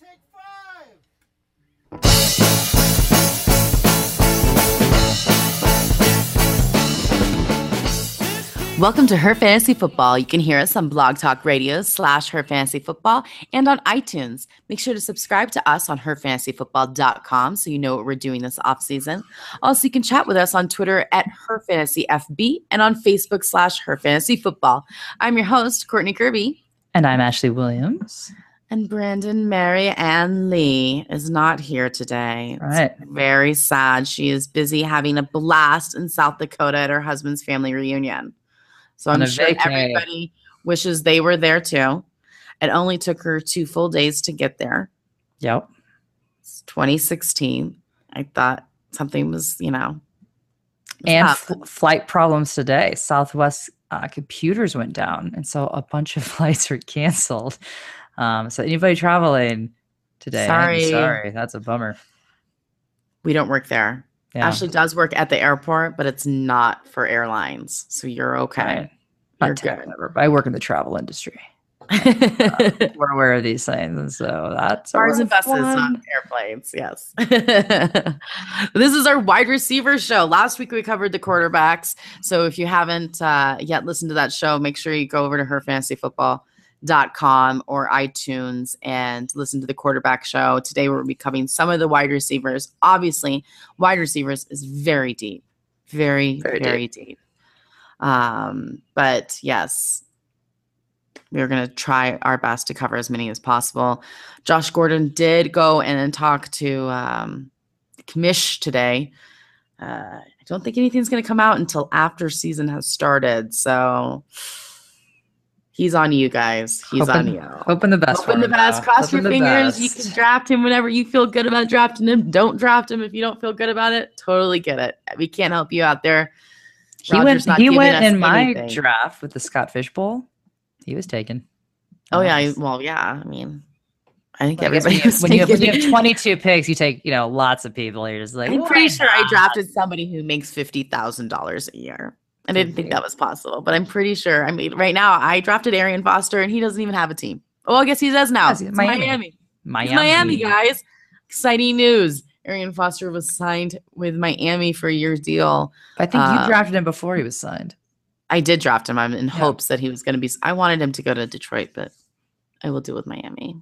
take five. Welcome to Her Fantasy Football. You can hear us on Blog Talk Radio slash Her Fantasy Football and on iTunes. Make sure to subscribe to us on herfantasyfootball.com so you know what we're doing this off season. Also, you can chat with us on Twitter at Her Fantasy FB and on Facebook slash Her Fantasy Football. I'm your host, Courtney Kirby. And I'm Ashley Williams. And Brandon Mary Ann Lee is not here today. It's Right. very sad. She is busy having a blast in South Dakota at her husband's family reunion. So On I'm sure vacay. everybody wishes they were there too. It only took her two full days to get there. Yep. It's 2016. I thought something was, you know, was And f- flight problems today. Southwest uh, computers went down, and so a bunch of flights were canceled. Um, so anybody traveling today, Sorry. sorry, that's a bummer. we don't work there. Yeah. Ashley does work at the airport, but it's not for airlines. So you're okay. Right. You're good. but I work in the travel industry. We're aware of these things, and so that's Cars and buses, not airplanes. Yes. this is our wide receiver show. Last week we covered the quarterbacks. So if you haven't uh, yet listened to that show, make sure you go over to herfantasyfootball.com or iTunes and listen to the quarterback show. Today we'll be covering some of the wide receivers. Obviously, wide receivers is very deep, very, Very very, deep. Um, but yes, we're going to try our best to cover as many as possible. Josh Gordon did go in and talk to um, Commish today. Uh, I don't think anything's going to come out until after season has started. So he's on you guys. He's on you. Hoping the best. Hoping the best. Cross your Hoping the fingers. You can draft him whenever you feel good about drafting him. Don't draft him if you don't feel good about it. Totally get it. We can't help you out there. He Roger's went. not He went in my anything. draft with the Scott Fish Bowl. He was taken. Oh yeah. Well, yeah. I mean, I think I guess everybody when, you, when, you have, when you have 22 picks, you take you know lots of people. You're just like, I'm pretty sure I drafted somebody who makes fifty thousand dollars a year. I didn't think that was possible, but I'm pretty sure. I mean, right now I drafted Arian Foster, and he doesn't even have a team. Oh, I guess he does now. Yes, Miami. Miami. Miami. Guys. Exciting news. Arian Foster was signed with Miami for a year deal. I think Uh, you drafted him before he was signed. I did draft him. I'm in Yeah. hopes that he was going to be. I wanted him to go to Detroit, but I will do with Miami.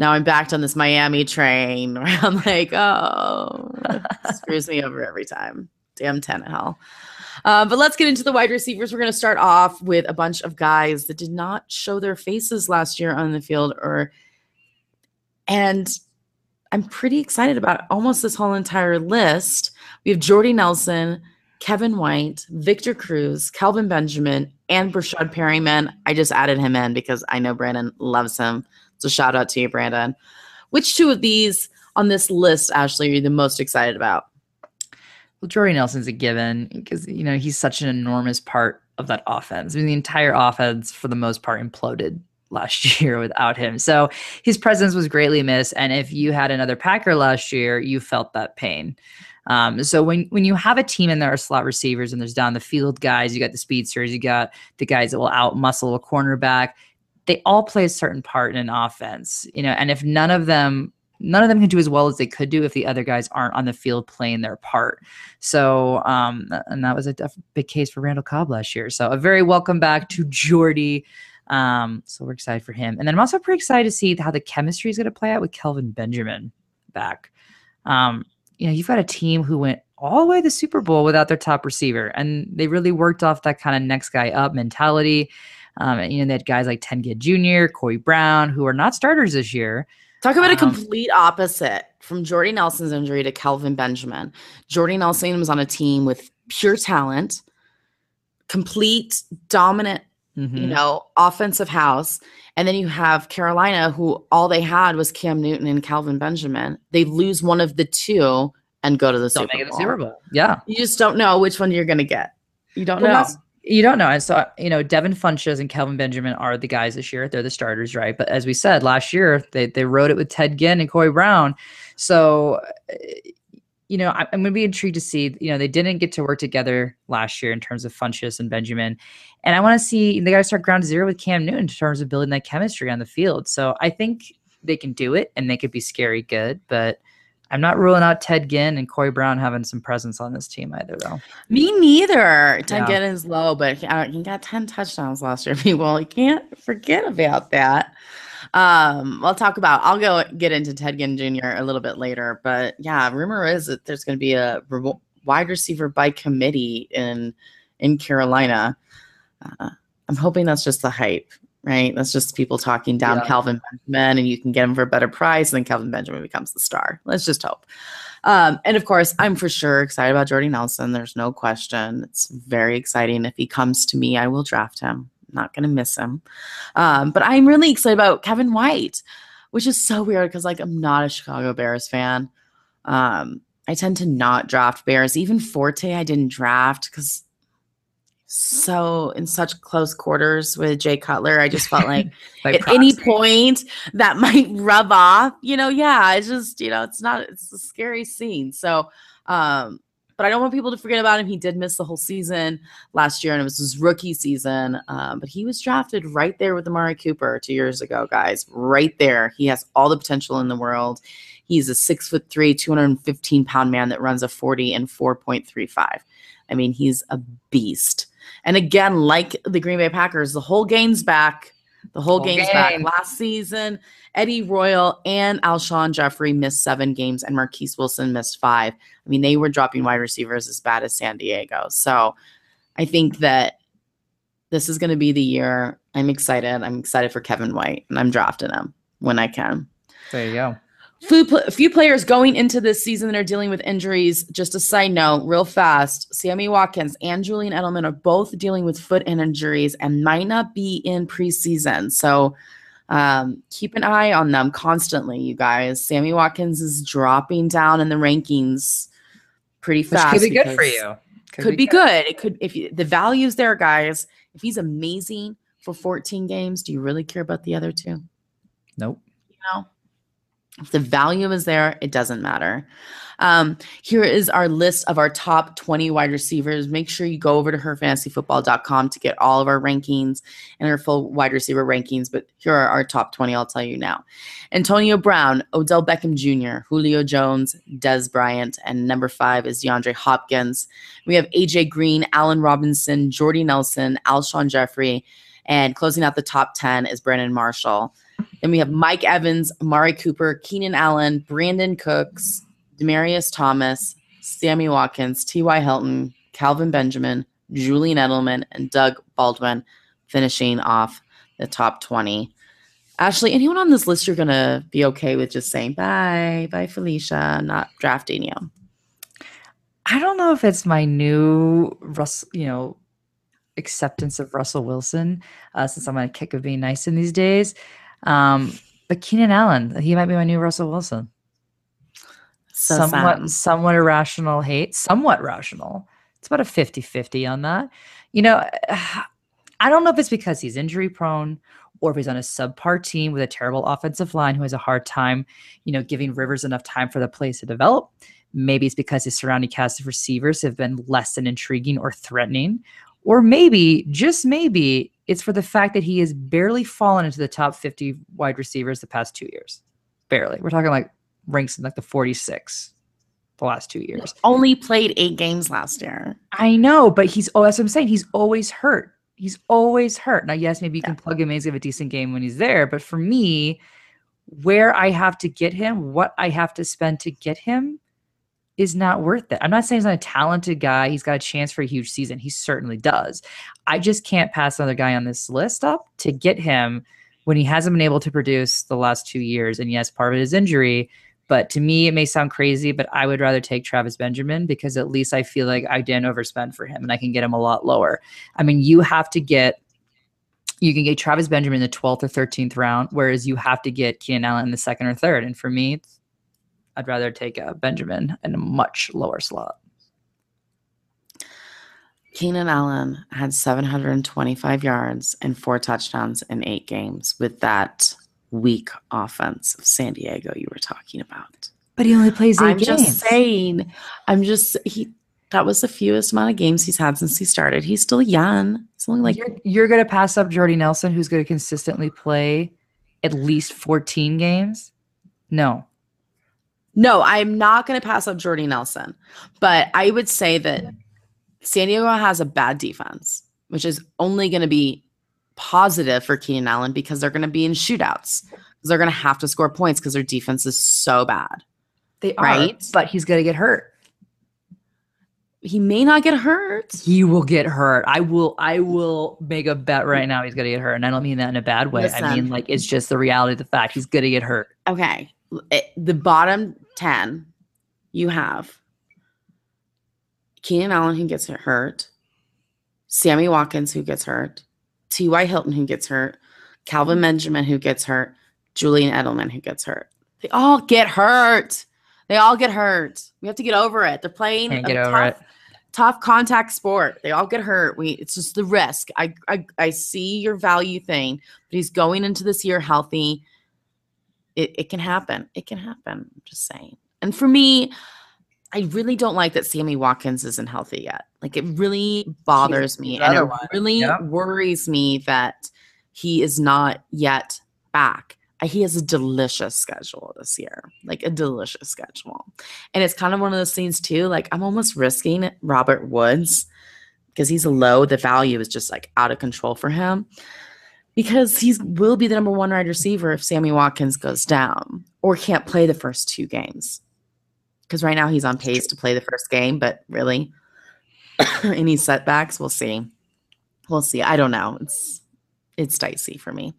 Now I'm backed on this Miami train where I'm like, oh, screws me over every time. Damn Tannehill. Uh, but let's get into the wide receivers. We're going to start off with a bunch of guys that did not show their faces last year on the field, or and I'm pretty excited about almost this whole entire list. We have Jordy Nelson, Kevin White, Victor Cruz, Kelvin Benjamin, and Breshad Perriman. I just added him in because I know Brandon loves him. So shout out to you, Brandon. Which two of these on this list, Ashley, are you the most excited about? Well, Jordy Nelson's a given because you know he's such an enormous part of that offense. I mean, the entire offense, for the most part, imploded last year without him. So his presence was greatly missed. And if you had another Packer last year, you felt that pain. Um, so when when you have a team and there are slot receivers and there's down the field guys, you got the speedsters, you got the guys that will out muscle a cornerback. They all play a certain part in an offense, you know. And if none of them none of them can do as well as they could do if the other guys aren't on the field playing their part. So, um, and that was a def- big case for Randall Cobb last year. So, a very welcome back to Jordy. Um, so we're excited for him, and then I'm also pretty excited to see how the chemistry is going to play out with Kelvin Benjamin back. Um, you know, you've got a team who went all the way to the Super Bowl without their top receiver, and they really worked off that kind of next guy up mentality. Um, and, you know, they had guys like Ted Ginn Jr., Corey Brown, who are not starters this year. Talk about a Um, complete opposite from Jordy Nelson's injury to Kelvin Benjamin. Jordy Nelson was on a team with pure talent, complete dominant, you Mhm. know, offensive house. And then you have Carolina, who all they had was Cam Newton and Kelvin Benjamin. They lose one of the two and go to the Super Bowl. the Super Bowl. Yeah. You just don't know which one you're going to get. You don't Well, know. You don't know. And so, you know, Devin Funchess and Kelvin Benjamin are the guys this year. They're the starters, right? But as we said last year, they, they wrote it with Ted Ginn and Corey Brown. So, you know, I, I'm going to be intrigued to see, you know, they didn't get to work together last year in terms of Funchess and Benjamin. And I want to see, they got to start ground zero with Cam Newton in terms of building that chemistry on the field. So I think they can do it and they could be scary good. But I'm not ruling out Ted Ginn and Corey Brown having some presence on this team either, though. Me neither. Ted Yeah. Ginn is low, but he, uh, got 10 touchdowns last year. People, you can't forget about that. Um, I'll talk about, I'll go get into Ted Ginn Jr. a little bit later, but yeah, rumor is that there's going to be a re- wide receiver by committee in, in Carolina. Uh, I'm hoping that's just the hype, right? That's just people talking down Yeah. Kelvin Benjamin and you can get him for a better price. And then Kelvin Benjamin becomes the star. Let's just hope. Um, and of course, I'm for sure excited about Jordy Nelson. There's no question. It's very exciting. If he comes to me, I will draft him. I'm Not going to miss him. Um, but I'm really excited about Kevin White, which is so weird because like I'm not a Chicago Bears fan. Um, I tend to not draft Bears. Even Forte, I didn't draft because so in such close quarters with Jay Cutler. I just felt like at any point that might rub off you know yeah it's just you know it's not it's a scary scene. So um but i don't want people to forget about him. He did miss the whole season last year and it was his rookie season. Um, but he was drafted right there with amari cooper two years ago guys right there. He has all the potential in the world. He's a six foot three 215 pound man that runs a 40 and 4.35 i mean he's a beast and again like the green bay packers the whole game's back the whole Whole game's back. Last season, Eddie Royal and Alshon Jeffery missed seven games, and Marquess Wilson missed five. I mean, they were dropping wide receivers as bad as San Diego. So I think that this is going to be the year. I'm excited. I'm excited for Kevin White, and I'm drafting him when I can. There you go. Few, few players going into this season that are dealing with injuries. Just a side note, real fast Sammy Watkins and Julian Edelman are both dealing with foot injuries and might not be in preseason. So um, keep an eye on them constantly, you guys. Sammy Watkins is dropping down in the rankings pretty Which fast. could be good for you. Could, be good. It could, if you, the value's there, guys. If he's amazing for 14 games, do you really care about the other two? Nope. you know if the value is there it doesn't matter. Um, here is our list of our top 20 wide receivers. Make sure you go over to herfantasyfootball.com to get all of our rankings and our full wide receiver rankings but here are our top 20 i'll tell you now. Antonio brown odell beckham jr julio jones dez bryant and number five is deandre hopkins. We have aj green allen robinson jordy nelson alshon jeffery and closing out the top 10 is brandon marshall then we have Mike Evans, Amari Cooper, Keenan Allen, Brandin Cooks, Demaryius Thomas, Sammy Watkins, T.Y. Hilton, Kelvin Benjamin, Julian Edelman, and Doug Baldwin finishing off the top 20. Ashley, anyone on this list you're going to be okay with just saying bye, bye, Felicia, not drafting you? I don't know if it's my new Russ, you know, acceptance of Russell Wilson, uh, since I'm on a kick of being nice in these days. Um, but Keenan Allen, he might be my new Russell Wilson. So somewhat, sad. somewhat irrational hate, somewhat rational. It's about a 50 50 on that. You know, I don't know if it's because he's injury prone or if he's on a subpar team with a terrible offensive line who has a hard time, you know, giving Rivers enough time for the plays to develop. Maybe it's because his surrounding cast of receivers have been less than intriguing or threatening. Or maybe, just maybe, it's for the fact that he has barely fallen into the top 50 wide receivers the past two years. Barely. We're talking like ranks in like the 46 the last two years. Only played eight games last year. I know, but he's oh, that's what I'm saying. He's always hurt. He's always hurt. Now, yes, maybe you can plug him in, he's have a decent game when he's there. But for me, where I have to get him, what I have to spend to get him is not worth it. I'm not saying he's not a talented guy. He's got a chance for a huge season. He certainly does. I just can't pass another guy on this list up to get him when he hasn't been able to produce the last two years. And yes, part of it is injury. But to me, it may sound crazy, but I would rather take Travis Benjamin because at least I feel like I didn't overspend for him and I can get him a lot lower. I mean, you have to get you can get Travis Benjamin in the 12th or 13th round, whereas you have to get Keenan Allen in the second or third. And for me, I'd rather take a Benjamin in a much lower slot. Keenan Allen had 725 yards and four touchdowns in eight games with that weak offense of San Diego you were talking about. But he only plays 8 I'm games. just saying, I'm just he that was the fewest amount of games he's had since he started. He's still young. It's only like you're, you're going to pass up Jordy Nelson, who's going to consistently play at least 14 games? No. No, I'm not going to pass up Jordy Nelson, but I would say that San Diego has a bad defense, which is only going to be positive for Keenan Allen because they're going to be in shootouts. because They're going to have to score points because their defense is so bad. They are, Right. but he's going to get hurt. He may not get hurt. He will get hurt. I will I will make a bet right now he's going to get hurt. And I don't mean that in a bad way. I mean like it's just the reality of the fact he's going to get hurt. Okay. It- the bottom 10, you have Keenan Allen who gets hurt, Sammy Watkins who gets hurt, T.Y. Hilton who gets hurt, Kelvin Benjamin who gets hurt, Julian Edelman who gets hurt. They all get hurt. They all get hurt. We have to get over it. They're playing Can't a get over tough, it. tough contact sport. They all get hurt. We it's just the risk. I, I I see your value thing, but he's going into this year healthy. It it can happen. It can happen. I'm just saying. And for me, I really don't like that Sammy Watkins isn't healthy yet. Like it really bothers me. And it one. really Yep. worries me that he is not yet back. He has a delicious schedule this year, like a delicious schedule. And it's kind of one of those things too. Like I'm almost risking Robert Woods because he's low. The value is just like out of control for him because he's will be the number one wide receiver if Sammy Watkins goes down or can't play the first two games. Because right now he's on pace to play the first game, but really, any setbacks, we'll see. We'll see. I don't know. It's it's dicey for me.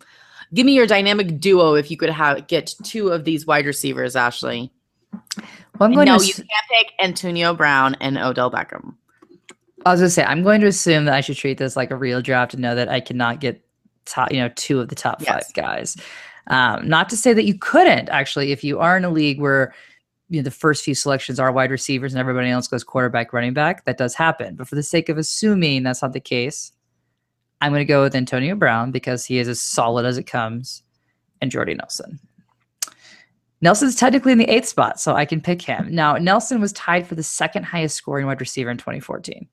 Give me your dynamic duo if you could have get two of these wide receivers, Ashley. Well, I'm going no, to you can't pick Antonio Brown and Odell Beckham. I was going to say I'm going to assume that I should treat this like a real draft and know that I cannot get top, you know, two of the top Yes. five guys. Um, not to say that you couldn't actually, if you are in a league where you know the first few selections are wide receivers and everybody else goes quarterback, running back, that does happen. But for the sake of assuming that's not the case, I'm going to go with Antonio Brown because he is as solid as it comes, and Jordy Nelson. Nelson's technically in the eighth spot, so I can pick him. Now, Nelson was tied for the second highest scoring wide receiver in 2014.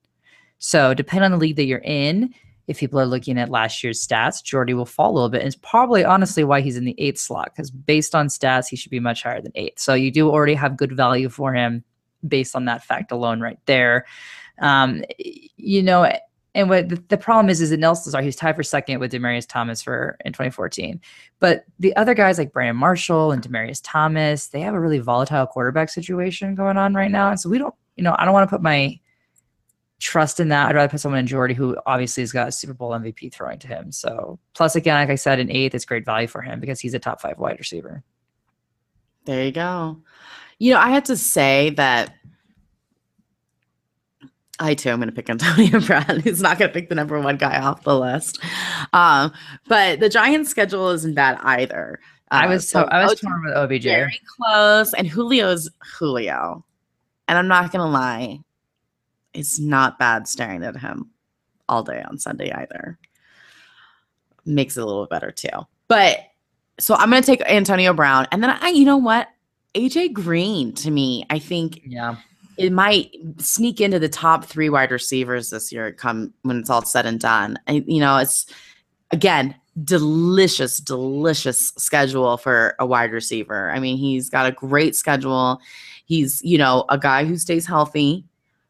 So, depending on the league that you're in, if people are looking at last year's stats, Jordy will fall a little bit. And it's probably honestly why he's in the eighth slot, because based on stats, he should be much higher than eighth. So, you do already have good value for him based on that fact alone, right there. Um, you know, and what the, the problem is, is that Nelson, sorry, he's tied for second with Demaryius Thomas for in 2014. But the other guys like Brandon Marshall and Demaryius Thomas, they have a really volatile quarterback situation going on right now. And so we don't, you know, I don't want to put my trust in that. I'd rather put someone in Jordy who obviously has got a Super Bowl MVP throwing to him. So plus again, like I said, an eighth, it's great value for him because he's a top five wide receiver. There you go. You know, I have to say that I too am going to pick Antonio Brown. He's not going to pick the number one guy off the list. Um, but the Giants' schedule isn't bad either. I Uh, was so I was torn with OBJ. very close, and Julio's Julio. And I'm not going to lie, it's not bad staring at him all day on Sunday either. Makes it a little better too. But so I'm going to take Antonio Brown, and then I, you know what, AJ Green to me, I think Yeah. it might sneak into the top three wide receivers this year come when it's all said and done. And you know, it's again delicious, delicious schedule for a wide receiver. I mean, he's got a great schedule. He's, you know, a guy who stays healthy.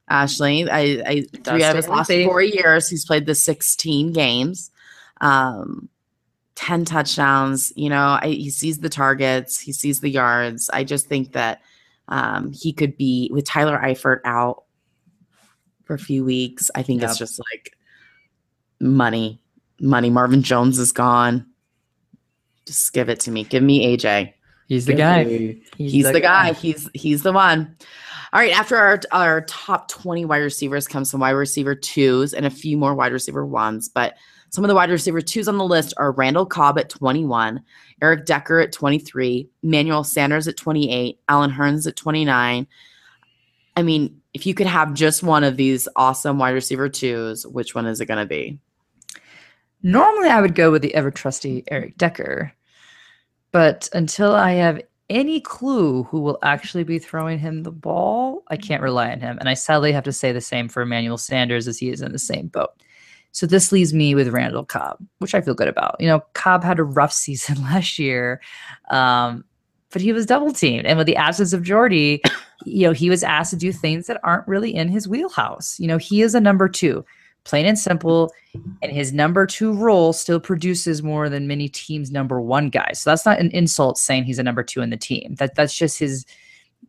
Ashley, I, I three out of his last four years, he's played the 16 games, um, 10 touchdowns. You know, I, he sees the targets, he sees the yards. I just think that um, he could be with Tyler Eifert out for a few weeks. I think Yep. it's just like money, money. Marvin Jones is gone. Just give it to me. Give me AJ. He's the guy. me- He's, the, guy. He's he's the one. All right. After our our top twenty wide receivers come some wide receiver twos and a few more wide receiver ones, but some of the wide receiver twos on the list are Randall Cobb at 21, Eric Decker at 23, Manuel Sanders at 28, Allen Hurns at 29. I mean, if you could have just one of these awesome wide receiver twos, which one is it going to be? Normally, I would go with the ever trusty Eric Decker, but until I have any clue who will actually be throwing him the ball, I can't rely on him. And I sadly have to say the same for Emmanuel Sanders, as he is in the same boat. So this leaves me with Randall Cobb, which I feel good about. You know, Cobb had a rough season last year, um, but he was double teamed, and with the absence of Jordy, you know, he was asked to do things that aren't really in his wheelhouse. You know, he is a number two, plain and simple, and his number two role still produces more than many teams' number one guys. So that's not an insult saying he's a number two in the team. That that's just his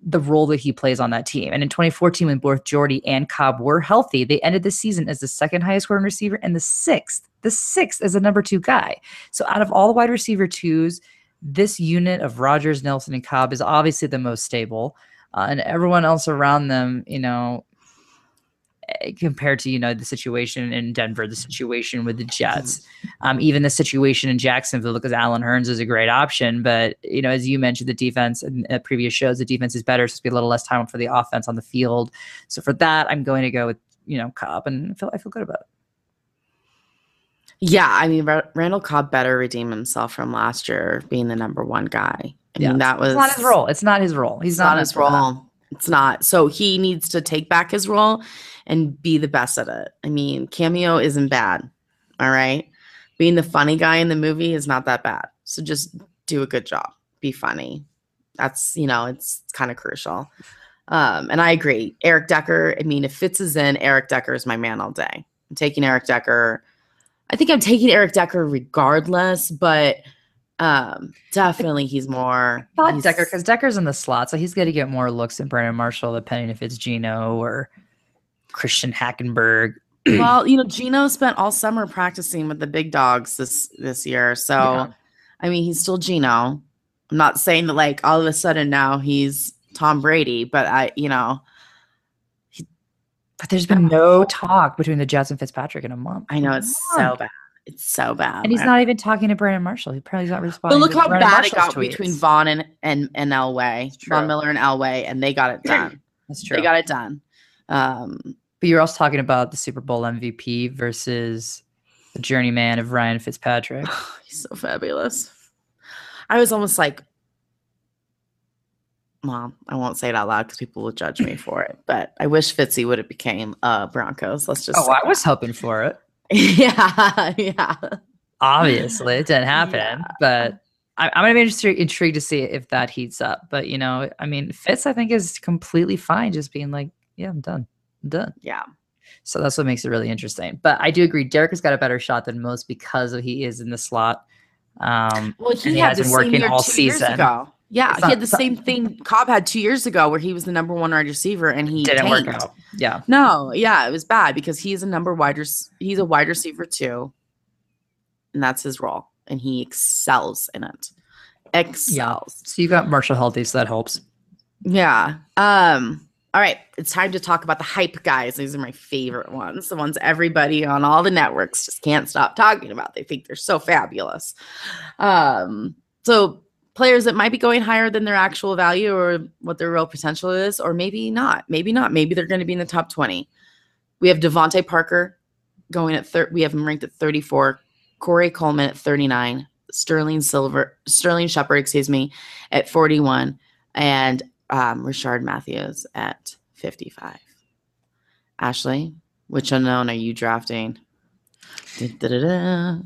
the role that he plays on that team. And in 2014, when both Jordy and Cobb were healthy, they ended the season as the second highest scoring receiver and the sixth, the sixth as a number two guy. So out of all the wide receiver twos, this unit of Rodgers, Nelson, and Cobb is obviously the most stable. Uh, and everyone else around them, you know, compared to you know the situation in Denver, the situation with the Jets, um, even the situation in Jacksonville, because Allen Hurns is a great option, but you know as you mentioned, the defense in uh, previous shows, the defense is better, so it's be a little less time for the offense on the field. So for that, I'm going to go with you know Cobb, and I feel I feel good about it. Yeah, I mean R- Randall Cobb better redeem himself from last year being the number one guy. I Yeah, mean that was It's not his role. It's not his role. He's It's not not his role. It's not. So he needs to take back his role and be the best at it. I mean, cameo isn't bad. All right. Being the funny guy in the movie is not that bad. So just do a good job. Be funny. That's, you know, it's, kind of crucial. Um, and I agree. Eric Decker, I mean, if Fitz is in, Eric Decker is my man all day. I'm taking Eric Decker. I think I'm taking Eric Decker regardless, but um, definitely he's more. thought he's- Decker because Decker's in the slot, so he's going to get more looks than Brandon Marshall, depending if it's Geno or Christian Hackenberg. well, you know, Geno spent all summer practicing with the big dogs this this year. So, Yeah. I mean, he's still Geno. I'm not saying that like all of a sudden now he's Tom Brady, but I, you know, But there's been no talk between the Jets and Fitzpatrick in a month. I know it's so bad. It's so bad. And he's not even talking to Brandon Marshall. He probably not responding. But look to how Brandon bad it Marshall's got between tweets. Von and and, and Elway, It's Von. Miller and Elway, and they got it done. That's true. they got it done. Um, but you're also talking about the Super Bowl MVP versus the journeyman of Ryan Fitzpatrick. Oh, he's so fabulous. I was almost like, well, I won't say it out loud because people will judge me for it. But I wish Fitzy would have became uh, Broncos. Let's just. Oh, I was hoping for it. yeah, yeah. Obviously, it didn't happen, Yeah. but I, I'm gonna be interested, intrigued to see if that heats up. But you know, I mean, Fitz, I think is completely fine, just being like, "Yeah, I'm done, done." Yeah. So that's what makes it really interesting. But I do agree, Derek has got a better shot than most because of he is in the slot. Um, Well, he, he had has the been same year all two years ago. Yeah, It's he not- had the same thing Cobb had two years ago, where he was the number one wide receiver, and he didn't work out. Yeah, No, yeah, it was bad because he's a number wide. He's a wide receiver too, and that's his role, and he excels in it. Excels. so you got Marshall healthy, so that helps. Yeah. Um. All right, it's time to talk about the hype guys. These are my favorite ones. The ones everybody on all the networks just can't stop talking about. They think they're so fabulous. Um. So players that might be going higher than their actual value or what their real potential is, or maybe not. Maybe not. Maybe they're going to be in the top twenty. We have DeVante Parker going at third. We have him ranked at thirty-four. Corey Coleman at thirty-nine. Sterling Silver, Sterling Shepard, excuse me, at forty-one, and um, Rishard Matthews at 55. Ashley, which unknown are you drafting? Da-da-da-da.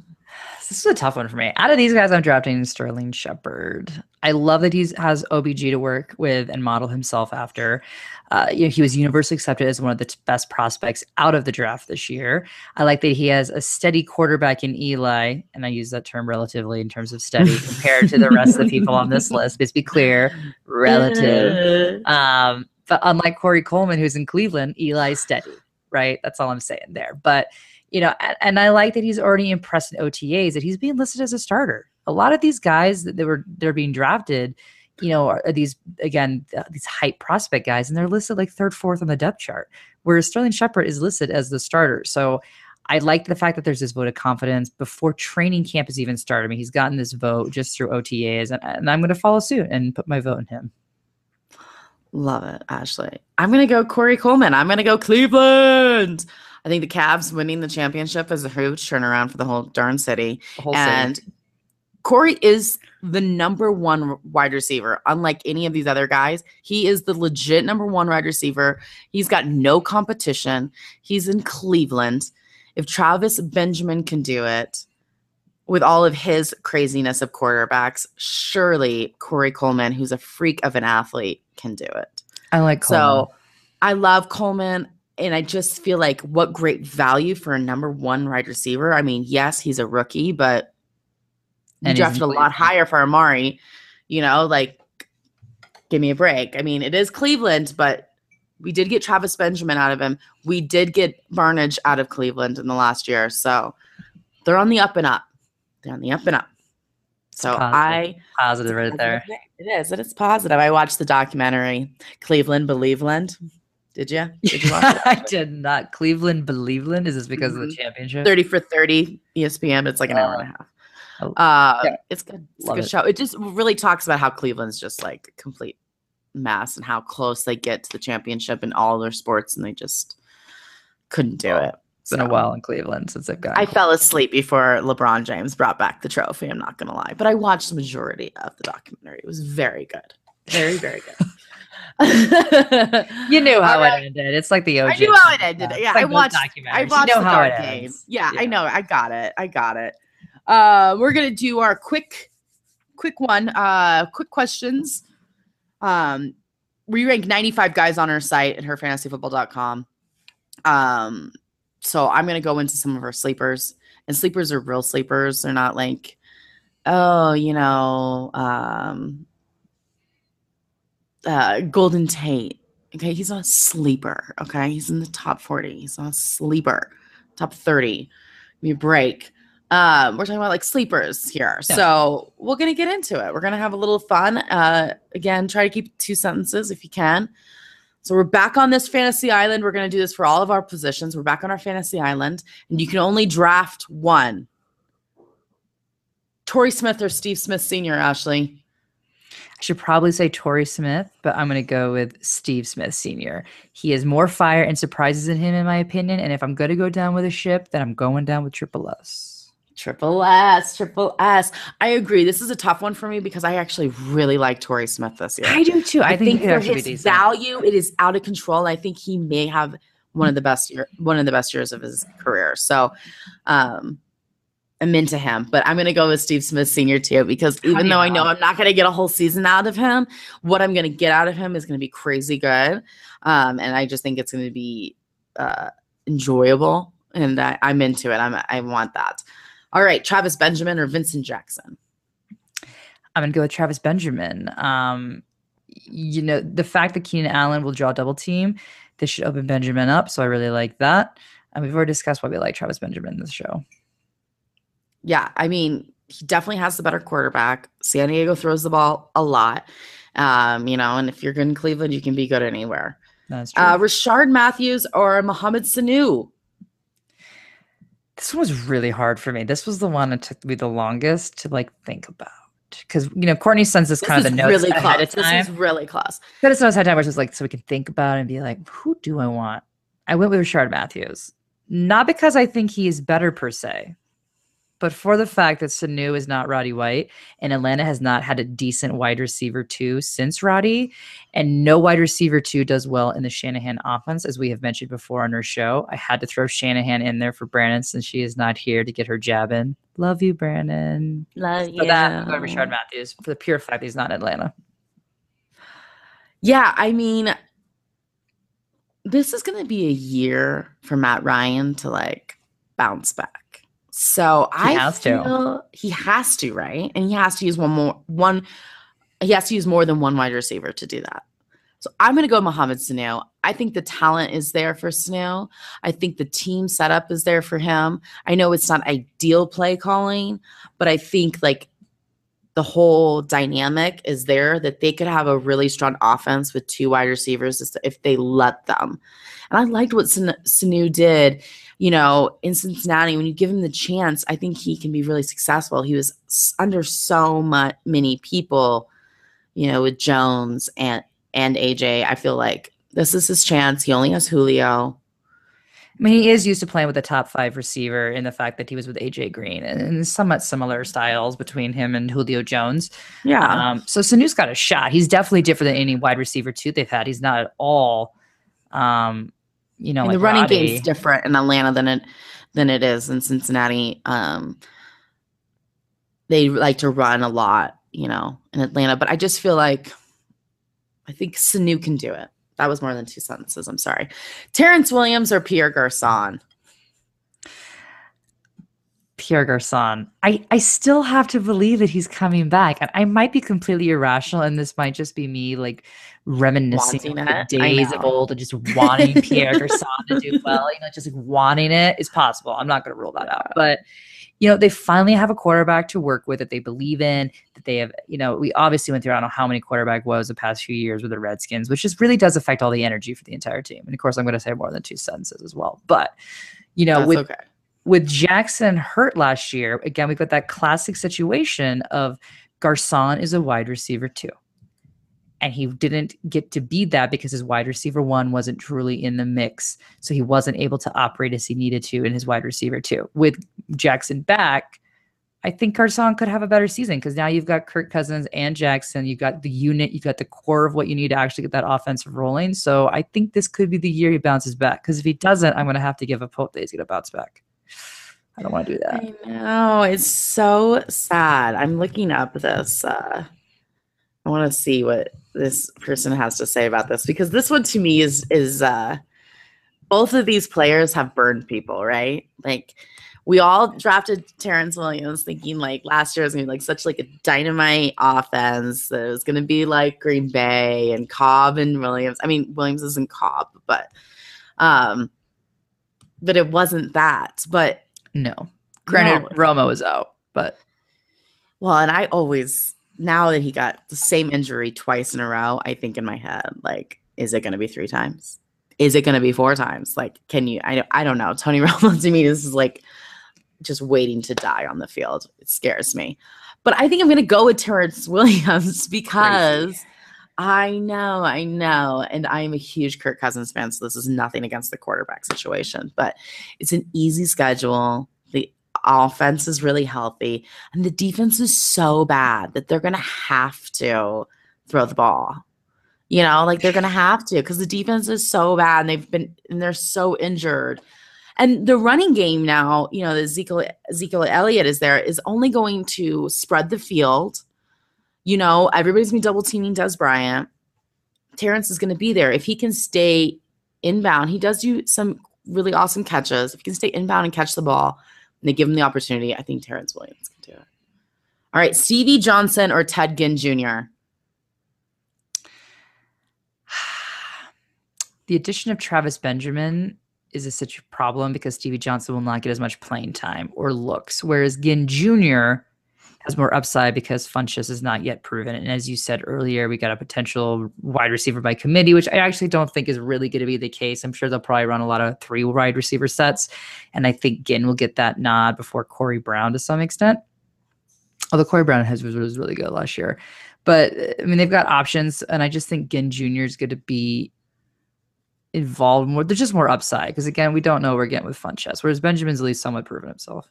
This is a tough one for me. Out of these guys, I'm drafting Sterling Shepard. I love that he has OBJ to work with and model himself after. Uh, you know, he was universally accepted as one of the t- best prospects out of the draft this year. I like that he has a steady quarterback in Eli, and I use that term relatively in terms of steady compared to the rest of the people on this list. Let's be clear, relative. Um, but unlike Corey Coleman, who's in Cleveland, Eli's steady, right? That's all I'm saying there. But you know, and, I like that he's already impressed in OTAs that he's being listed as a starter. A lot of these guys that they were they're being drafted, you know, are, are these again these hype prospect guys, and they're listed like third, fourth on the depth chart, whereas Sterling Shepard is listed as the starter. So. I like the fact that there's this vote of confidence before training camp has even started. I mean, he's gotten this vote just through OTAs, and, and I'm going to follow suit and put my vote in him. Love it, Ashley. I'm going to go Corey Coleman. I'm going to go Cleveland. I think the Cavs winning the championship is a huge turnaround for the whole darn city. Whole city. and Corey is the number one wide receiver. Unlike any of these other guys, he is the legit number one wide receiver. He's got no competition. He's in Cleveland. if Travis Benjamin can do it with all of his craziness of quarterbacks, surely Corey Coleman, who's a freak of an athlete, can do it. I like Coleman. So I love Coleman. And I just feel like what great value for a number one wide receiver. I mean, yes, he's a rookie, but you And drafted a lot higher for Amari. You know, like give me a break. I mean, it is Cleveland, but we did get Travis Benjamin out of him. We did get Barnidge out of Cleveland in the last year. So they're on the up and up. They're on the up and up. So positive. I positive right there. It is. It is positive. I watched the documentary Cleveland Believeland. Did you? Did you watch it? I did not. Cleveland, Believeland. Is this because of Mhm. the championship? 30 for 30 ESPN. It's like an hour and a half. Oh, Uh, yeah. It's good. It's a good it. show. It just really talks about how Cleveland's just like a complete mess and how close they get to the championship in all their sports and they just couldn't do it. It's been a while in Cleveland since they've got. I fell asleep before LeBron James brought back the trophy. I'm not going to lie, but I watched the majority of the documentary. It was very good. Very, very good. you knew how right. it ended. It's like the OJ. I knew how it ended. Yeah, like I watched. I watched you know the how it Game. ends. Yeah, I know. I got it. I got it. Uh, we're gonna do our quick, quick one. Uh, quick questions. Um, we rank 95 guys on our site at herfantasyfootball.com. Um, so I'm gonna go into some of our sleepers, and sleepers are real sleepers. They're not like, oh, you know, um, uh, Golden Tate. Okay, he's a sleeper. Okay, he's in the top 40. He's not a sleeper. Top 30. Give me a break. Um, we're talking about like sleepers here. Yeah. So we're gonna get into it. We're gonna have a little fun. Uh again, try to keep two sentences if you can. So we're back on this fantasy island. We're gonna do this for all of our positions. We're back on our fantasy island, and you can only draft one. Torrey Smith or Steve Smith Sr., Ashley. I should probably say Torrey Smith, but I'm going to go with Steve Smith Sr. He has more fire and surprises in him, in my opinion. And if I'm going to go down with a ship, then I'm going down with Triple S. Triple S, triple S. I agree. This is a tough one for me because I actually really like Torrey Smith this year. I do too. I, think, he could for his value, it is out of control. I think he may have one of the best year, one of the best years of his career. So, um, I'm into him, but I'm going to go with Steve Smith Senior too because even though I know? I'm not going to get a whole season out of him, what I'm going to get out of him is going to be crazy good, um, and I just think it's going to be uh, enjoyable, and I, I'm into it. I'm I want that. All right, Travis Benjamin or Vincent Jackson. I'm going to go with Travis Benjamin. Um, you know, the fact that Keenan Allen will draw double team, this should open Benjamin up. So I really like that. And we've already discussed why we like Travis Benjamin in this show. Yeah, I mean, he definitely has the better quarterback. San Diego throws the ball a lot. Um, you know, and if you're good in Cleveland, you can be good anywhere. That's true. Uh, Rishard Matthews or Mohamed Sanu. this one was really hard for me. This was the one that took me the longest to like think about. Because you know, Courtney sends us This kind of the notes really ahead close. of time. This is really close. But it's notes ahead of time, which is like so we can think about it and be like, who do I want? I went with Rishard Matthews, not because I think he is better per se, but for the fact that Sanu is not Roddy White and Atlanta has not had a decent wide receiver two since Roddy, and no wide receiver two does well in the Shanahan offense, as we have mentioned before on our show. I had to throw Shanahan in there for Brandon since she is not here to get her jab in. Love you, Brandon. Love you. For that, I'm Rishard Matthews for the pure fact that he's not in Atlanta. Yeah, I mean, this is going to be a year for Matt Ryan to like bounce back. So I has to. he has to, right? And he has to use one more one. He has to use more than one wide receiver to do that. So I'm going to go Mohamed Sanu. I think the talent is there for Sanu. I think the team setup is there for him. I know it's not ideal play calling, but I think like the whole dynamic is there that they could have a really strong offense with two wide receivers if they let them. And I liked what San- Sanu did, you know, in Cincinnati. When you give him the chance, I think he can be really successful. He was under so much many people, you know, with Jones and and AJ. I feel like this is his chance. He only has Julio. I mean, he is used to playing with a top five receiver in the fact that he was with AJ Green and, and somewhat similar styles between him and Julio Jones. Yeah. Um, so Sanu's got a shot. He's definitely different than any wide receiver two they've had. He's not at all, um, you know, like the running Roddy. game's different in Atlanta than it than it is in Cincinnati. Um, they like to run a lot, you know, in Atlanta, but I just feel like I think Sanu can do it. That was more than two sentences. I'm sorry. Terrence Williams or Pierre Garcon? Pierre Garcon. I, I still have to believe that he's coming back. And I might be completely irrational, and this might just be me like reminiscing of the days of old and just wanting Pierre Garcon to do well. You know, just like wanting it is possible. I'm not gonna rule that out. But you know, they finally have a quarterback to work with that they believe in, that they have, you know, we obviously went through, I don't know how many quarterback was the past few years with the Redskins, which just really does affect all the energy for the entire team. And of course, I'm going to say more than two sentences as well. But, you know, That's with, okay. With Jackson hurt last year, again, we've got that classic situation of Garcon is a wide receiver too. And he didn't get to be that because his wide receiver one wasn't truly in the mix. So he wasn't able to operate as he needed to in his wide receiver two. With Jackson back, I think Garcon could have a better season because now you've got Kirk Cousins and Jackson. You've got the unit, you've got the core of what you need to actually get that offensive rolling. So I think this could be the year he bounces back. Because if he doesn't, I'm going to have to give up hope that he's going to bounce back. I don't want to do that. I know. It's so sad. I'm looking up this. Uh, I want to see what this person has to say about this because this one to me is is uh both of these players have burned people, right? Like we all drafted Terrence Williams thinking like last year was gonna be like such like a dynamite offense that it was gonna be like Green Bay and Cobb and Williams. I mean Williams isn't Cobb, but um but it wasn't that. But No. Granted, No. Romo is out, but Well, and I always now that he got the same injury twice in a row, I think in my head, like, is it going to be three times? Is it going to be four times? Like, can you? I don't. I don't know. Tony Romo to me, this is like just waiting to die on the field. It scares me. But I think I'm going to go with Terrence Williams because I know, I know, and I am a huge Kirk Cousins fan. So this is nothing against the quarterback situation, but it's an easy schedule. The offense is really healthy, and the defense is so bad that they're going to have to throw the ball. You know, like they're going to have to because the defense is so bad and they've been and they're so injured. And the running game now, you know, Ezekiel, Ezekiel Elliott is there, is only going to spread the field. You know, everybody's to be double teaming Dez Bryant. Terrence is to be there. If he can stay inbound, he does do some really awesome catches. If he can stay inbound and catch the ball, and they give him the opportunity, I think Terrence Williams can do it. All right, Stevie Johnson or Ted Ginn Jr. the addition of Travis Benjamin is a such a problem because Stevie Johnson will not get as much playing time or looks, whereas Ginn Jr. has more upside because Funchess is not yet proven. And as you said earlier, we got a potential wide receiver by committee, which I actually don't think is really going to be the case. I'm sure they'll probably run a lot of three wide receiver sets, and I think Ginn will get that nod before Corey Brown to some extent. Although Corey Brown has was, really good last year, but uh, I mean they've got options, and I just think Ginn Jr. is going to be involved more. There's just more upside because again, we don't know what we're getting with Funchess, whereas Benjamin's at least somewhat proven himself.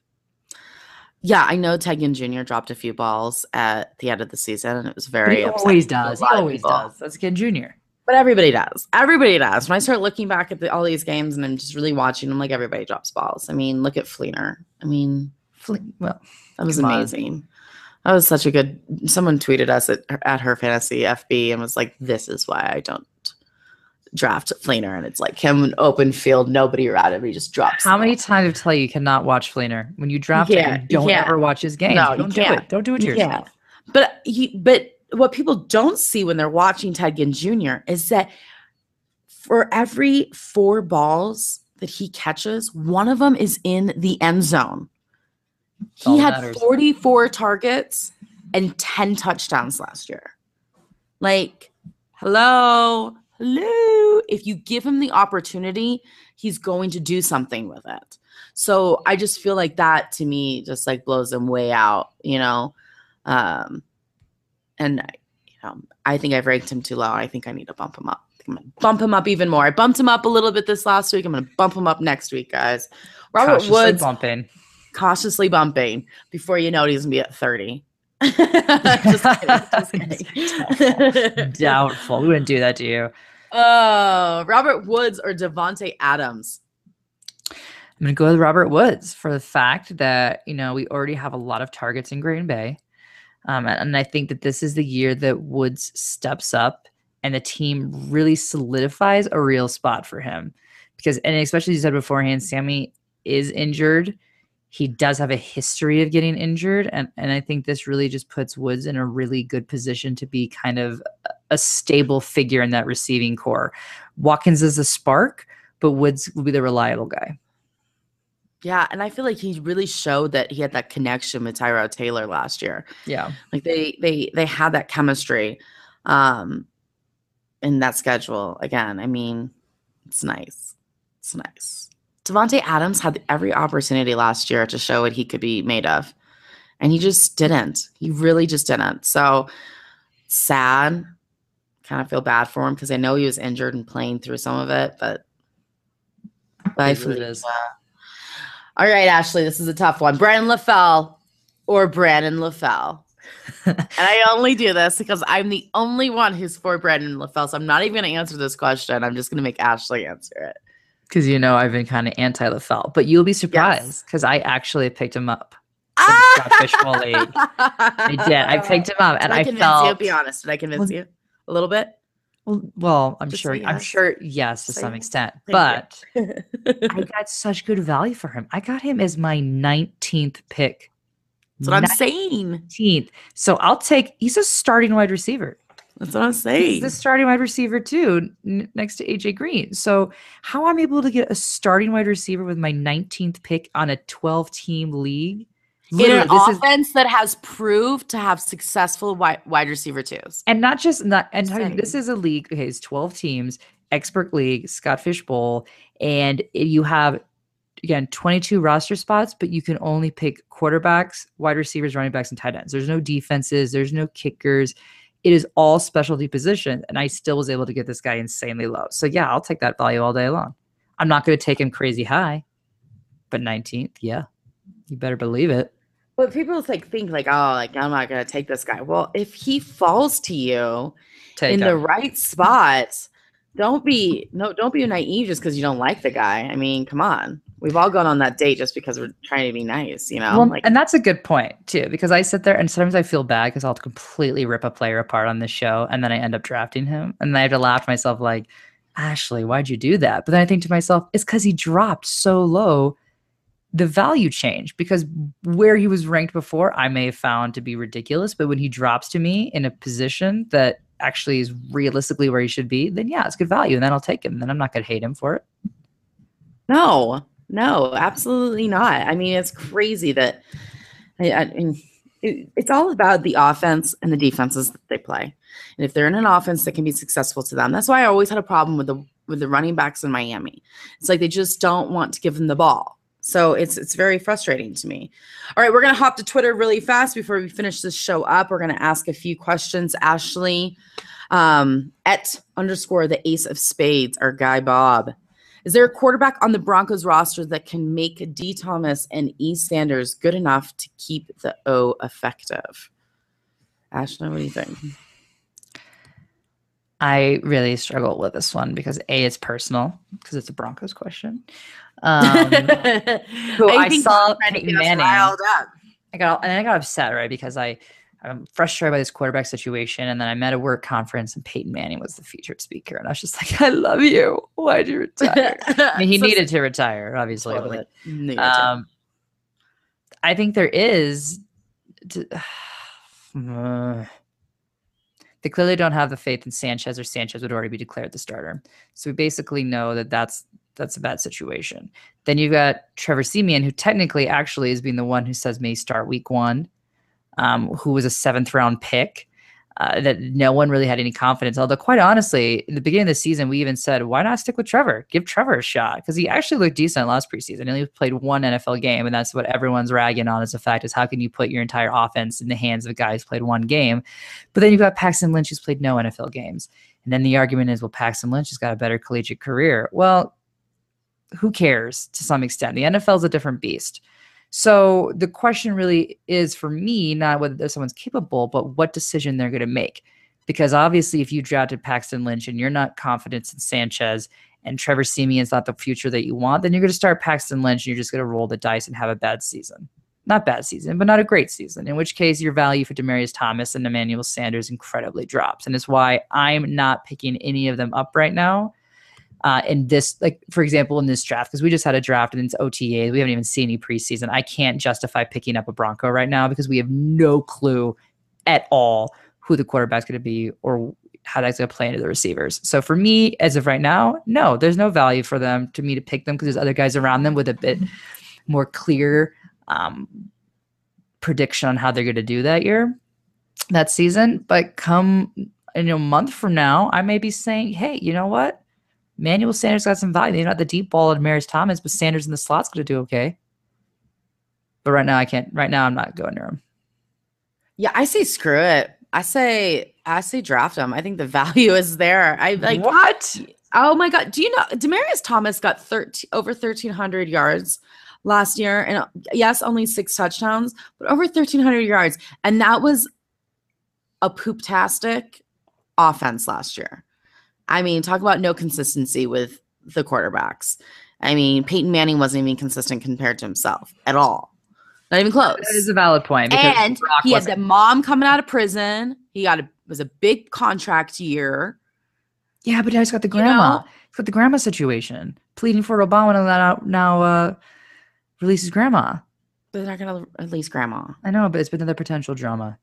Yeah, I know Ted Ginn Jr. dropped a few balls at the end of the season, and it was very he always does. He always does. That's Ginn Jr. But everybody does. Everybody does. When I start looking back at the, all these games and I'm just really watching, I'm like, everybody drops balls. I mean, look at Fleener. I mean, Fle- Well, that was Come on. amazing. That was such a good. Someone tweeted us at, at her fantasy FB and was like, "This is why I don't draft Fleener." And it's like him in open field, nobody around him. He just drops. how many times have I tell you you cannot watch Fleener when you draft You him? Don't ever watch his games. No, don't do it. Don't do it to You yourself. But he, but what people don't see when they're watching Ted Ginn Jr. is that for every four balls that he catches, one of them is in the end zone. He had matters. 44 targets and 10 touchdowns last year. Like, hello, hello. If you give him the opportunity, he's going to do something with it. So I just feel like that to me just like blows him way out, you know. Um, and you know, I think I've ranked him too low. I think I need to bump him up. I'm gonna bump him up even more. I bumped him up a little bit this last week. I'm gonna bump him up next week, guys. Robert Cautiously Woods bumping. cautiously bumping. Before you know it, he's gonna be at 30. just kidding. Just kidding. Doubtful. We wouldn't do that to you. Oh, Robert Woods or Davante Adams. I'm going to go with Robert Woods for the fact that, you know, we already have a lot of targets in Green Bay. Um, and, I think that this is the year that Woods steps up and the team really solidifies a real spot for him. Because, and especially you said beforehand, Sammy is injured. He does have a history of getting injured. And, and I think this really just puts Woods in a really good position to be kind of a stable figure in that receiving corps. Watkins is a spark, but Woods will be the reliable guy. Yeah, and I feel like he really showed that he had that connection with Tyrod Taylor last year. Yeah. Like they they they had that chemistry um in that schedule. Again, I mean, it's nice. It's nice. Davante Adams had every opportunity last year to show what he could be made of. And he just didn't. He really just didn't. So sad. Kind of feel bad for him because I know he was injured and playing through some of it, but Bye, Felicia. All right, Ashley, this is a tough one. Brandon LaFell or Brandon LaFell? and I only do this because I'm the only one who's for Brandon LaFell. So I'm not even going to answer this question. I'm just going to make Ashley answer it. Because you know I've been kind of anti LaFell, but you'll be surprised because yes. I actually picked him up. Ah! League. I did. I picked him up, and I, I felt. You? Be honest. Did I convince well, you a little bit? Well, well, I'm Just sure. Yes. I'm sure. Yes, to some extent. But I got such good value for him. I got him as my 19th pick. That's what 19th. I'm saying. 19th. So I'll take. He's a starting wide receiver. That's what I'm saying. He's the starting wide receiver too, n- next to AJ Green. So how I'm able to get a starting wide receiver with my 19th pick on a 12 team league Literally, in an offense is, that has proved to have successful wide, wide receiver twos. And not just not and this is a league, okay, it's 12 teams, expert league, Scott Fish Bowl, and you have again 22 roster spots, but you can only pick quarterbacks, wide receivers, running backs, and tight ends. There's no defenses, there's no kickers. It is all specialty positions, and I still was able to get this guy insanely low. So yeah, I'll take that value all day long. I'm not going to take him crazy high, but 19th, yeah, you better believe it. But people like think like, oh, like I'm not gonna take this guy. Well, if he falls to you take in him. the right spot, don't be no, don't be naive just because you don't like the guy. I mean, come on. We've all gone on that date just because we're trying to be nice, you know. Well, like, and that's a good point too, because I sit there and sometimes I feel bad because I'll completely rip a player apart on this show, and then I end up drafting him, and then I have to laugh to myself like, Ashley, why'd you do that? But then I think to myself, it's because he dropped so low the value change because where he was ranked before, I may have found to be ridiculous. But when he drops to me in a position that actually is realistically where he should be, then yeah, it's good value. And then I'll take him. And then I'm not going to hate him for it. No, no, absolutely not. I mean, it's crazy that I, I mean, it, it's all about the offense and the defenses that they play. And if they're in an offense that can be successful to them, that's why I always had a problem with the with the running backs in Miami. It's like they just don't want to give them the ball. So it's it's very frustrating to me. All right, we're gonna hop to Twitter really fast before we finish this show up. We're gonna ask a few questions. Ashley, um, at underscore the ace of spades, our guy Bob. Is there a quarterback on the Broncos roster that can make D Thomas and E Sanders good enough to keep the O effective? Ashley, what do you think? I really struggle with this one because A, it's personal because it's a Broncos question. Um, who I, I saw Peyton Manning. I got and I got upset right because I I'm frustrated by this quarterback situation, and then I met a work conference, and Peyton Manning was the featured speaker, and I was just like, "I love you. Why'd you retire?" I mean, he so needed to retire, obviously. Totally. But, um, I think there is. Uh, they clearly don't have the faith in Sanchez, or Sanchez would already be declared the starter. So we basically know that that's that's a bad situation. Then you've got Trevor Siemian, who technically actually is being the one who says may start week one, um, who was a seventh round pick. Uh, that no one really had any confidence. Although, quite honestly, in the beginning of the season, we even said, why not stick with Trevor? Give Trevor a shot because he actually looked decent last preseason. He only played one NFL game, and that's what everyone's ragging on. as a fact is how can you put your entire offense in the hands of a guy who's played one game? But then you've got Paxton Lynch who's played no NFL games, and then the argument is, well, Paxton Lynch has got a better collegiate career. Well, who cares to some extent? The NFL is a different beast. So the question really is for me, not whether someone's capable, but what decision they're going to make. Because obviously, if you drafted Paxton Lynch and you're not confident in Sanchez, and Trevor Siemian is not the future that you want, then you're going to start Paxton Lynch and you're just going to roll the dice and have a bad season. Not bad season, but not a great season, in which case your value for Demaryius Thomas and Emmanuel Sanders incredibly drops. And it's why I'm not picking any of them up right now. Uh, in this, like for example, in this draft, because we just had a draft and it's OTA, we haven't even seen any preseason. I can't justify picking up a Bronco right now because we have no clue at all who the quarterback's going to be or how that's going to play into the receivers. So for me, as of right now, no, there's no value for them to me to pick them because there's other guys around them with a bit more clear um, prediction on how they're going to do that year, that season. But come in a month from now, I may be saying, hey, you know what? Manuel Sanders got some value. They're not the deep ball of Maris Thomas, but Sanders in the slot's going to do okay. But right now, I can't. Right now, I'm not going near him. Yeah, I say screw it. I say I say draft him. I think the value is there. I like what? Oh my god! Do you know Demaryius Thomas got 13 over 1300 yards last year, and yes, only six touchdowns, but over 1300 yards, and that was a pooptastic offense last year. I mean, talk about no consistency with the quarterbacks. I mean, Peyton Manning wasn't even consistent compared to himself at all. Not even close. That is a valid point. And Brock he had the mom coming out of prison. He got a was a big contract year. Yeah, but he's got the grandma. You know? He's got the grandma situation. Pleading for Obama and now now uh, release his grandma. But they're not gonna release grandma. I know, but it's been another potential drama.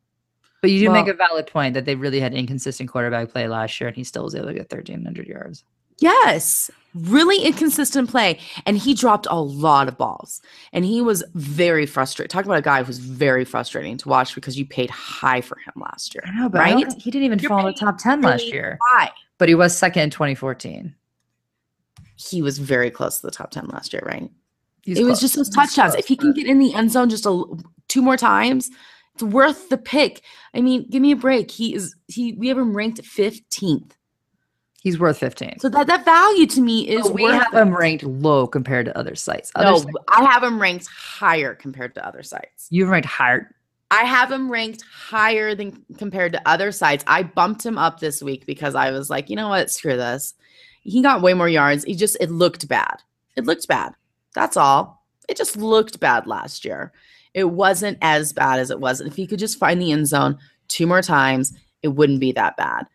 But you do well, make a valid point that they really had inconsistent quarterback play last year, and he still was able to get 1,300 yards. Yes, really inconsistent play. And he dropped a lot of balls. And he was very frustrated. Talk about a guy who's very frustrating to watch because you paid high for him last year. I know, but right? I he didn't even You're fall in the top 10 last year. High. But he was second in 2014. He was very close to the top 10 last year, right? He's it close. was just those touchdowns. Close, if he can get in the end zone just a, two more times, it's worth the pick. I mean, give me a break. He is he we have him ranked 15th He's worth 15. So that, that value to me is we have him ranked low compared to other sites. Other no, sites. I have him ranked higher compared to other sites. You've ranked higher. I have him ranked higher than compared to other sites. I bumped him up this week because I was like, you know what? Screw this. He got way more yards. He just it looked bad. It looked bad. That's all. It just looked bad last year. It wasn't as bad as it was. If he could just find the end zone two more times, it wouldn't be that bad.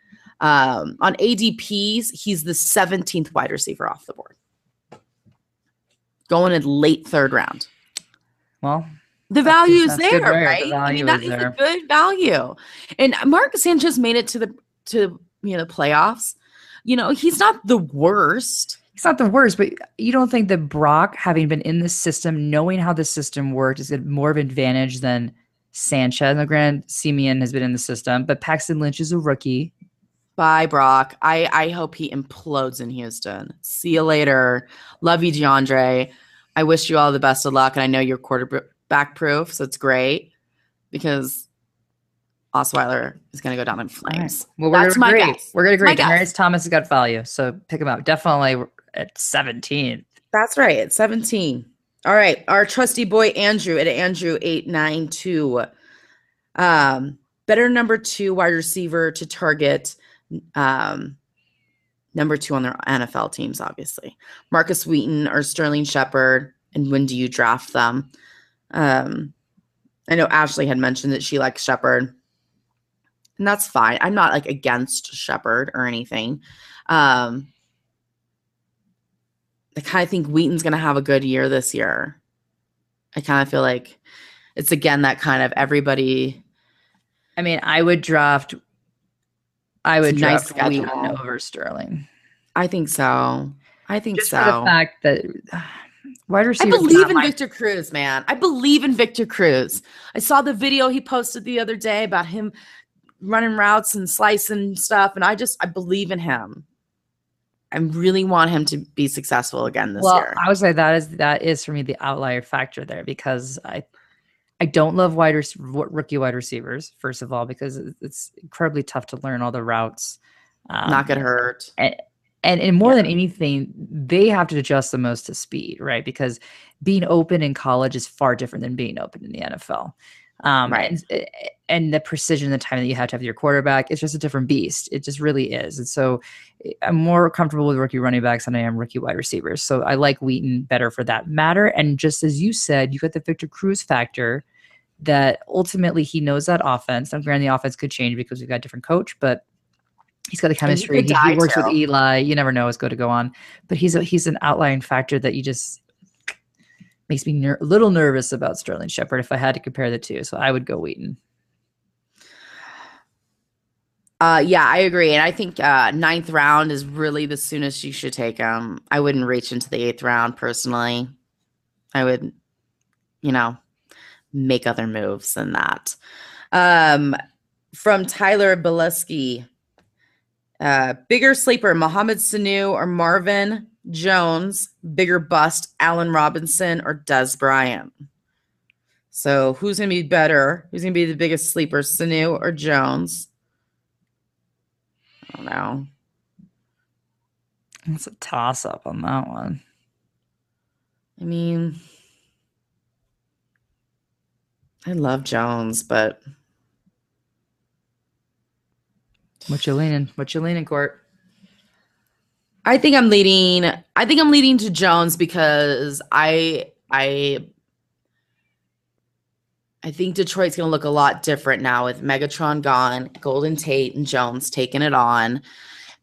Um, on ADPs, he's the 17th wide receiver off the board, going in late third round. Well, the value is there, right? The I mean, that is, is a good value. And Mark Sanchez made it to the to you know the playoffs. You know, he's not the worst. He's not the worst, but you don't think that Brock, having been in this system, knowing how the system worked, is at more of an advantage than Sanchez? Now, Grand Siemian has been in the system, but Paxton Lynch is a rookie. Bye, Brock. I, I hope he implodes in Houston. See you later. Love you, DeAndre. I wish you all the best of luck. And I know you're quarterback proof, so it's great because Osweiler is going to go down in flames. Right. Well, we're That's gonna agree. We're going to agree. Demaryius Thomas has got value, so pick him up. Definitely at 17. That's right. At 17. All right. Our trusty boy, Andrew, at Andrew892. Um, better number two wide receiver to target um, number two on their NFL teams, obviously. Markus Wheaton or Sterling Shepard, and when do you draft them? Um, I know Ashley had mentioned that she likes Shepard, and that's fine. I'm not like against Shepard or anything. Um, I kind of think Wheaton's going to have a good year this year. I kind of feel like it's again that kind of everybody. I mean, I would draft I would nice Wheaton over Sterling. I think so. I think Just so. For the fact that uh, wide receiver. I believe in my- Victor Cruz, man. I believe in Victor Cruz. I saw the video he posted the other day about him running routes and slicing stuff, and I just I believe in him. I really want him to be successful again this well, year. I would say that is that is for me the outlier factor there because I I don't love wide rookie wide receivers, first of all, because it's incredibly tough to learn all the routes. Um, Not get hurt. And, and, and more yeah. than anything, they have to adjust the most to speed, right? Because being open in college is far different than being open in the NFL. Um, Right. and, eh, and the precision, the time that you have to have your quarterback, it's just a different beast. It just really is. And so eh, I'm more comfortable with rookie running backs than I am rookie wide receivers. So I like Wheaton better for that matter. And just as you said, you got the Victor Cruz factor that ultimately he knows that offense. I'm granted the offense could change because we've got a different coach, but he's got the chemistry. He, he works with. Eli. You never know what's going to go on. But he's a, he's an outlying factor that you just makes me ner- a little nervous about Sterling Shepard if I had to compare the two. So I would go Wheaton. Uh, yeah, I agree, and I think uh, ninth round is really the soonest you should take him. I wouldn't reach into the eighth round personally. I would, you know, make other moves than that. Um, from Tyler Bileski, uh, bigger sleeper: Mohamed Sanu or Marvin Jones. Bigger bust: Allen Robinson or Dez Bryant. So, who's gonna be better? Who's gonna be the biggest sleeper: Sanu or Jones? I don't know. It's a toss up on that one. I mean, I love Jones, but What you leaning? What you leaning, Court? I think I'm leading. I think I'm leading to Jones because I I I think Detroit's going to look a lot different now with Megatron gone, Golden Tate and Jones taking it on.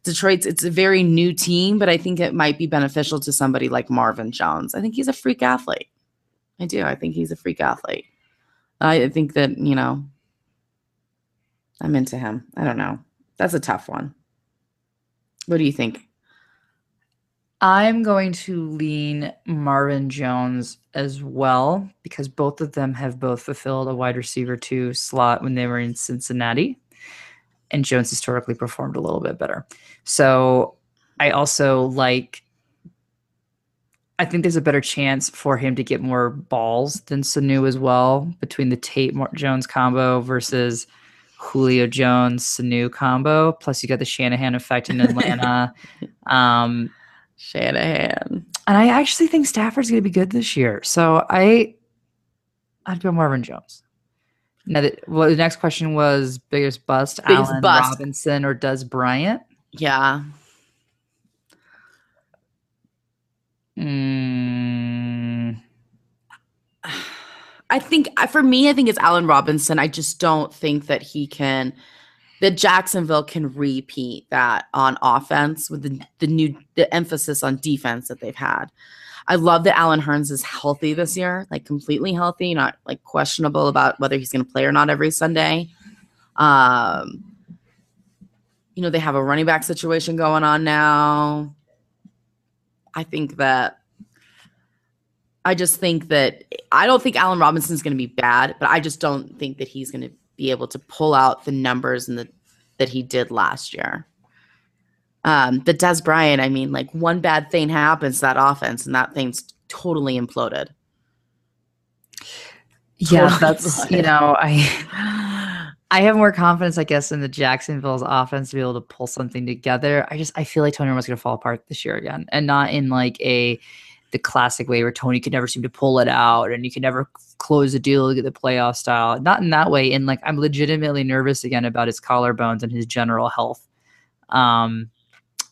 Detroit's it's a very new team, but I think it might be beneficial to somebody like Marvin Jones. I think he's a freak athlete. I do. I think he's a freak athlete. I think that, you know, I'm into him. I don't know. That's a tough one. What do you think? I'm going to lean Marvin Jones as well because both of them have both fulfilled a wide receiver two slot when they were in Cincinnati. And Jones historically performed a little bit better. So I also like, I think there's a better chance for him to get more balls than Sanu as well between the Tate Jones combo versus Julio Jones Sanu combo. Plus, you got the Shanahan effect in Atlanta. um, Shanahan. and I actually think Stafford's going to be good this year. So I, I'd go Marvin Jones. Now, the, well, the next question was biggest bust: Biggest Allen bust. Robinson or Dez Bryant? Yeah. Mm, I think for me, I think it's Allen Robinson. I just don't think that he can, that Jacksonville can repeat that on offense with the, the new, the emphasis on defense that they've had. I love that Allen Hurns is healthy this year, like completely healthy, not like questionable about whether he's going to play or not every Sunday. Um, you know, they have a running back situation going on now. I think that I just think that I don't think Allen Robinson's going to be bad, but I just don't think that he's going to be able to pull out the numbers and the that he did last year. Um, the Dez Bryant, I mean, like one bad thing happens to that offense, and that thing's totally imploded. yeah, Totally that's you know I. I have more confidence, I guess, in the Jacksonville's offense to be able to pull something together. I just I feel like Tony Romo's going to fall apart this year again, and not in like a the classic way where Tony could never seem to pull it out and you can never close a deal to get the playoff style. Not in that way. And like I'm legitimately nervous again about his collarbones and his general health. Um,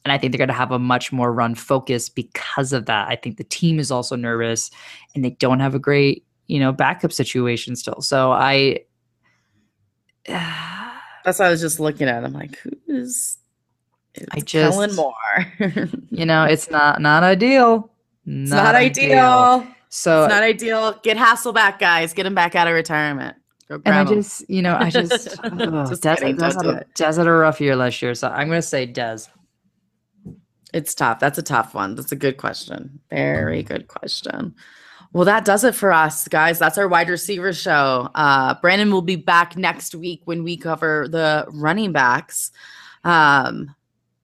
and I think they're going to have a much more run focus because of that. I think the team is also nervous, and they don't have a great you know backup situation still. So I. That's what I was just looking at. I'm like, who is? I just- Kellen Moore. you know, it's not not ideal. Not, ideal. So it's not ideal. Get Hasselbeck, guys. Get him back out of retirement. Go and I him. just, you know, I just, oh, Just Dez, kidding, Dez had a. Dez had a rough year last year, so I'm gonna say Dez. It's tough. That's a tough one. That's a good question. Very good question. Well, that does it for us, guys. That's our wide receiver show. Uh, Brandon will be back next week when we cover the running backs. Um,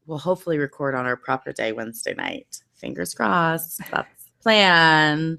we'll hopefully record on our proper day Wednesday night. Fingers crossed. That's plan.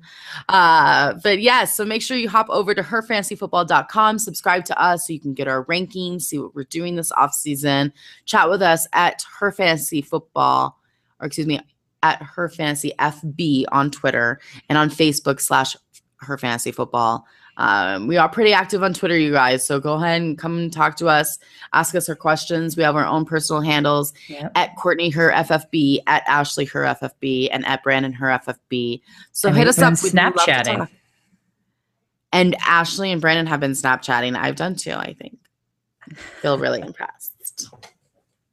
Uh, but yes, so make sure you hop over to herfantasyfootball.com, subscribe to us so you can get our rankings, see what we're doing this off season. Chat with us at her fantasy football, or excuse me, at her fantasy FB on Twitter and on Facebook slash her fantasy football. Um, we are pretty active on Twitter, you guys. So go ahead and come and talk to us, ask us our questions. We have our own personal handles Yep. at Courtney Her FFB, at Ashley Her FFB, and at Brandon Her FFB. So And hit us up. We'd love to Snapchatting. And Ashley and Brandon have been Snapchatting. I've done too, I think. Feel really impressed.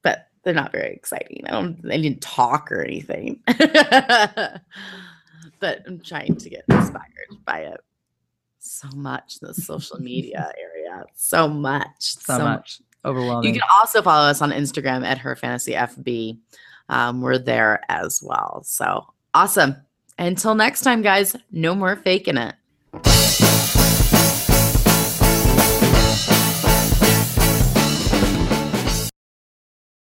But they're not very exciting. I don't they didn't talk or anything. but I'm trying to get inspired by it so much, the social media area. So much. So, much. Overwhelming. You can also follow us on Instagram at Her Fantasy FB. Um, we're there as well. So awesome. Until next time, guys, no more faking it.